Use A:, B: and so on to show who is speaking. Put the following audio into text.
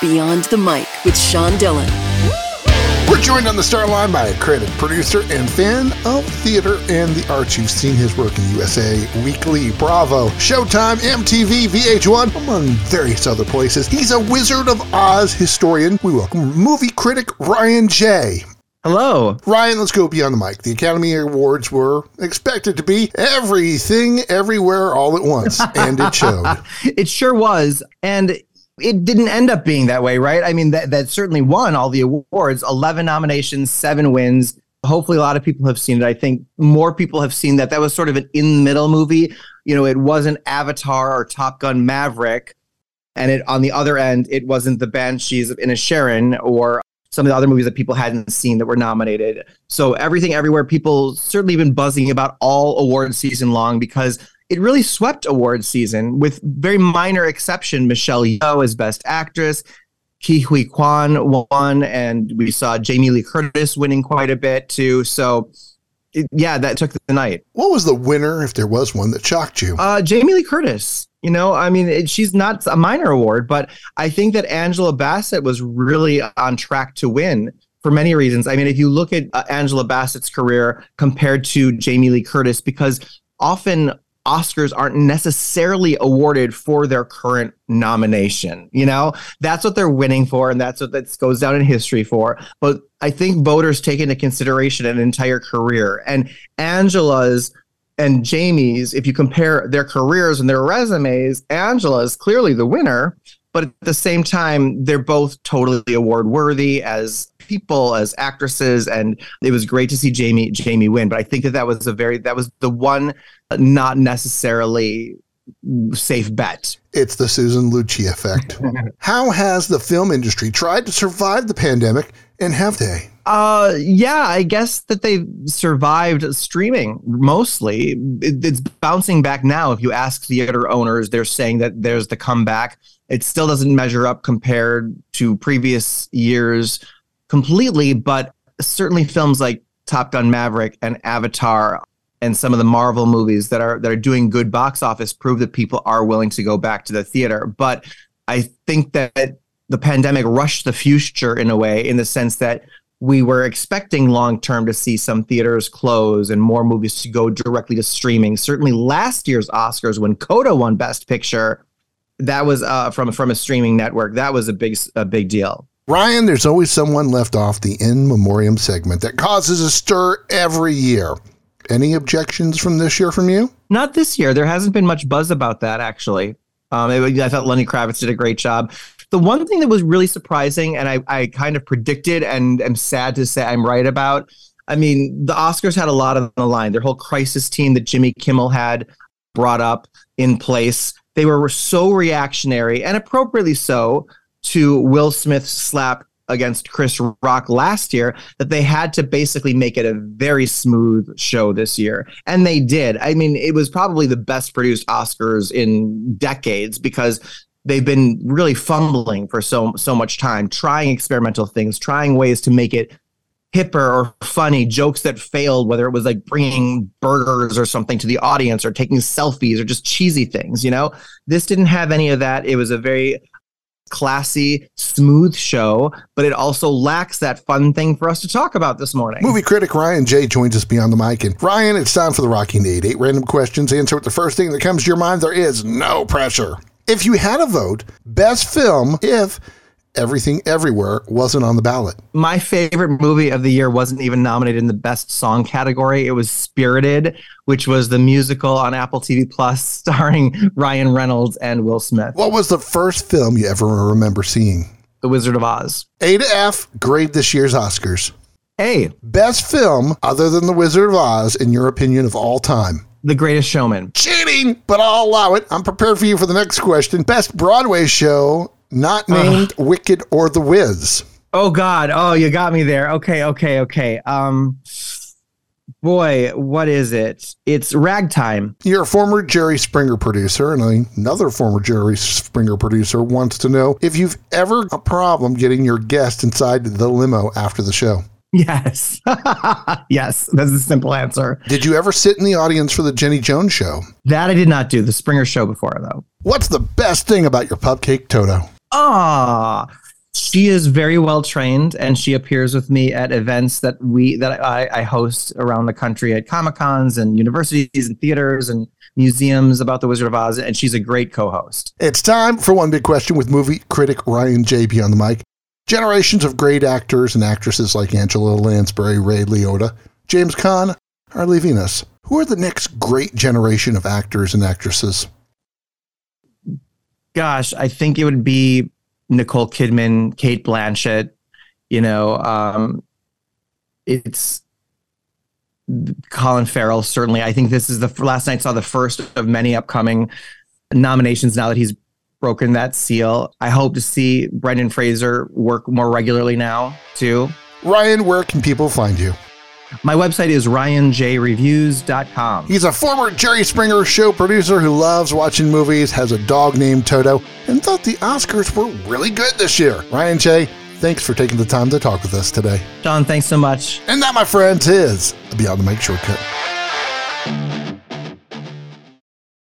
A: Beyond the Mic with Sean Dillon.
B: We're joined on the star line by a critic, producer, and fan of theater and the arts. You've seen his work in USA Weekly, Bravo, Showtime, MTV, VH1, among various other places. He's a Wizard of Oz historian. We welcome movie critic Ryan Jay.
C: Hello.
B: Ryan, let's go beyond the mic. The Academy Awards were expected to be everything, everywhere, all at once, and it showed.
C: it sure was. And it didn't end up being that way, right? I mean, that, that certainly won all the awards 11 nominations, seven wins. Hopefully, a lot of people have seen it. I think more people have seen that. That was sort of an in the middle movie. You know, it wasn't Avatar or Top Gun Maverick. And it on the other end, it wasn't the Banshees of Inisherin or some of the other movies that people hadn't seen that were nominated. So everything everywhere, people certainly been buzzing about all award season long because it really swept award season with very minor exception. Michelle Yeoh as best actress, Ke Huy Quan won, and we saw Jamie Lee Curtis winning quite a bit too. So it, yeah, that took the night.
B: What was the winner, if there was one, that shocked you?
C: Uh, Jamie Lee Curtis. You know, I mean, it, she's not a minor award, but I think that Angela Bassett was really on track to win for many reasons. I mean, if you look at uh, Angela Bassett's career compared to Jamie Lee Curtis, because often Oscars aren't necessarily awarded for their current nomination. You know, that's what they're winning for, and that's what that goes down in history for. But I think voters take into consideration an entire career, and Angela's and Jamie's, if you compare their careers and their resumes, Angela is clearly the winner. But at the same time, they're both totally award worthy as people, as actresses, and it was great to see Jamie Jamie win. But I think that that was a very that was the one not necessarily safe bet.
B: It's the Susan Lucci effect. How has the film industry tried to survive the pandemic, and have they?
C: Uh, yeah, I guess that they survived streaming mostly. It, it's bouncing back now. If you ask theater owners, they're saying that there's the comeback. It still doesn't measure up compared to previous years completely, but certainly films like Top Gun Maverick and Avatar and some of the Marvel movies that are that are doing good box office prove that people are willing to go back to the theater. But I think that the pandemic rushed the future in a way, in the sense that we were expecting long term to see some theaters close and more movies to go directly to streaming. Certainly, last year's Oscars, when Coda won Best Picture, that was uh, from from a streaming network. That was a big a big deal.
B: Ryan, there's always someone left off the in memoriam segment that causes a stir every year. Any objections from this year from you?
C: Not this year. There hasn't been much buzz about that, actually. Um, it, I thought Lenny Kravitz did a great job. The one thing that was really surprising, and I, I kind of predicted and am sad to say I'm right about. I mean, the Oscars had a lot on the line. Their whole crisis team that Jimmy Kimmel had brought up in place. They were so reactionary and appropriately so to Will Smith's slap against Chris Rock last year that they had to basically make it a very smooth show this year. And they did. I mean, it was probably the best produced Oscars in decades because they've been really fumbling for so so much time, trying experimental things, trying ways to make it hipper or funny jokes that failed whether it was like bringing burgers or something to the audience or taking selfies or just cheesy things you know this didn't have any of that it was a very classy, smooth show, but it also lacks that fun thing for us to talk about this morning.
B: Movie critic Ryan Jay joins us beyond the mic. And Ryan, it's time for the Rockin' 8. Eight random questions. Answer with the first thing that comes to your mind. There is no pressure. If you had a vote, best film, if Everything Everywhere wasn't on the ballot.
C: My favorite movie of the year wasn't even nominated in the best song category. It was Spirited, which was the musical on Apple TV Plus starring Ryan Reynolds and Will Smith.
B: What was the first film you ever remember seeing?
C: The Wizard of Oz.
B: A to F, grade this year's Oscars.
C: A.
B: Best film other than The Wizard of Oz, in your opinion, of all time.
C: The Greatest Showman.
B: Cheating, but I'll allow it. I'm prepared for you for the next question. Best Broadway show not named uh, Wicked or The Wiz.
C: Oh God! Oh, you got me there. Okay, okay, okay. Um, boy, what is it? It's Ragtime.
B: You're a former Jerry Springer producer, and another former Jerry Springer producer wants to know if you've ever a problem getting your guest inside the limo after the show.
C: Yes. yes. That's a simple answer.
B: Did you ever sit in the audience for the Jenny Jones show?
C: That I did not do. The Springer show before, though.
B: What's the best thing about your Pupcake Toto?
C: Ah, She is very well trained, and she appears with me at events that we that I, I host around the country at comic cons and universities and theaters and museums about the Wizard of Oz. And she's a great co-host.
B: It's time for one big question with movie critic Ryan Jay beyond the mic. Generations of great actors and actresses like Angela Lansbury, Ray Liotta, James Caan are leaving us. Who are the next great generation of actors and actresses?
C: Gosh, I think it would be Nicole Kidman, Cate Blanchett. You know, um, it's Colin Farrell. Certainly, I think this is the last night saw the first of many upcoming nominations. Now that he's broken that seal, I hope to see Brendan Fraser work more regularly now too.
B: Ryan, where can people find you?
C: My website is ryanjreviews.com.
B: He's a former Jerry Springer show producer who loves watching movies, has a dog named Toto, and thought the Oscars were really good this year. Ryan Jay, thanks for taking the time to talk with us today.
C: John, thanks so much.
B: And that, my friends, is Beyond the Mic shortcut.